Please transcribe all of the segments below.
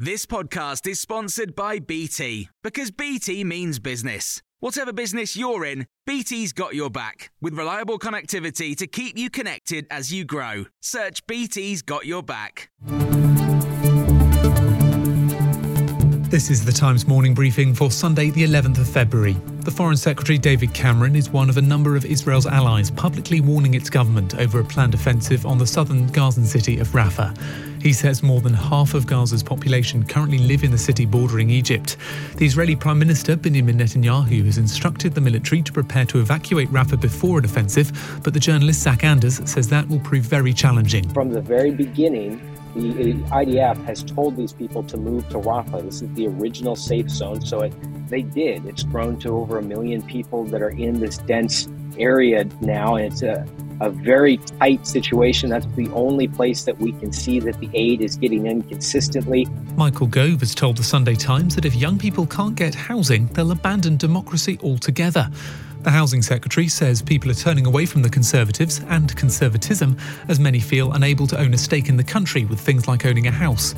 This podcast is sponsored by BT because BT means business. Whatever business you're in, BT's got your back with reliable connectivity to keep you connected as you grow. Search BT's got your back. This is the Times morning briefing for Sunday, the 11th of February. The Foreign Secretary David Cameron is one of a number of Israel's allies publicly warning its government over a planned offensive on the southern Gazan city of Rafah. He says more than half of Gaza's population currently live in the city bordering Egypt. The Israeli Prime Minister Benjamin Netanyahu has instructed the military to prepare to evacuate Rafah before an offensive, but the journalist Zach Anders says that will prove very challenging. From the very beginning, the IDF has told these people to move to Rafah. This is the original safe zone. So it, they did. It's grown to over a million people that are in this dense area now. And it's a, a very tight situation. That's the only place that we can see that the aid is getting in consistently. Michael Gove has told the Sunday Times that if young people can't get housing, they'll abandon democracy altogether. The Housing Secretary says people are turning away from the Conservatives and conservatism as many feel unable to own a stake in the country with things like owning a house.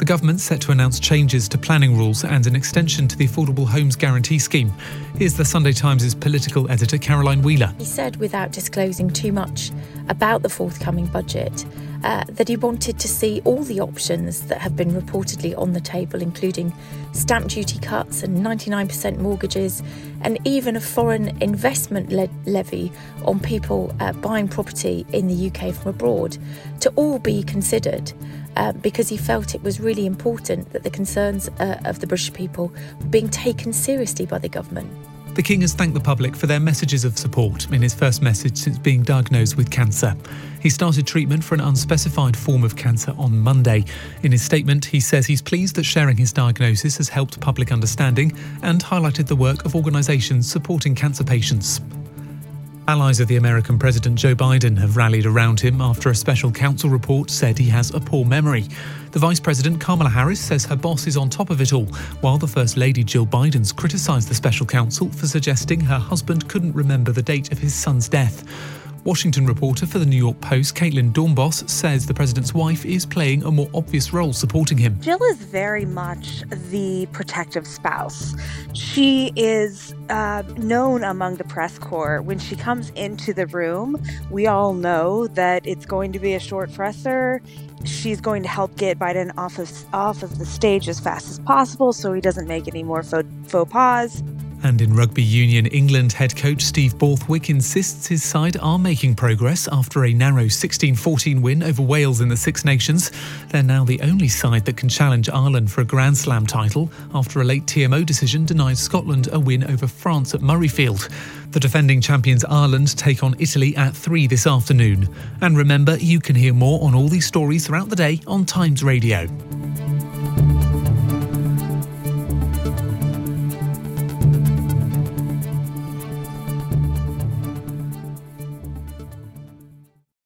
The government's set to announce changes to planning rules and an extension to the Affordable Homes Guarantee Scheme. Here's the Sunday Times' political editor Caroline Wheeler. He said, without disclosing too much about the forthcoming budget, uh, that he wanted to see all the options that have been reportedly on the table, including stamp duty cuts and 99% mortgages, and even a foreign investment le- levy on people uh, buying property in the UK from abroad, to all be considered. Uh, because he felt it was really important that the concerns uh, of the British people were being taken seriously by the government. The King has thanked the public for their messages of support in his first message since being diagnosed with cancer. He started treatment for an unspecified form of cancer on Monday. In his statement, he says he's pleased that sharing his diagnosis has helped public understanding and highlighted the work of organisations supporting cancer patients. Allies of the American President Joe Biden have rallied around him after a special counsel report said he has a poor memory. The Vice President Kamala Harris says her boss is on top of it all, while the First Lady Jill Biden's criticised the special counsel for suggesting her husband couldn't remember the date of his son's death. Washington reporter for the New York Post, Caitlin Doornbos, says the president's wife is playing a more obvious role supporting him. Jill is very much the protective spouse. She is uh, known among the press corps. When she comes into the room, we all know that it's going to be a short presser. She's going to help get Biden off of off of the stage as fast as possible, so he doesn't make any more faux, faux pas. And in Rugby Union, England head coach Steve Borthwick insists his side are making progress after a narrow 16 14 win over Wales in the Six Nations. They're now the only side that can challenge Ireland for a Grand Slam title after a late TMO decision denied Scotland a win over France at Murrayfield. The defending champions Ireland take on Italy at 3 this afternoon. And remember, you can hear more on all these stories throughout the day on Times Radio.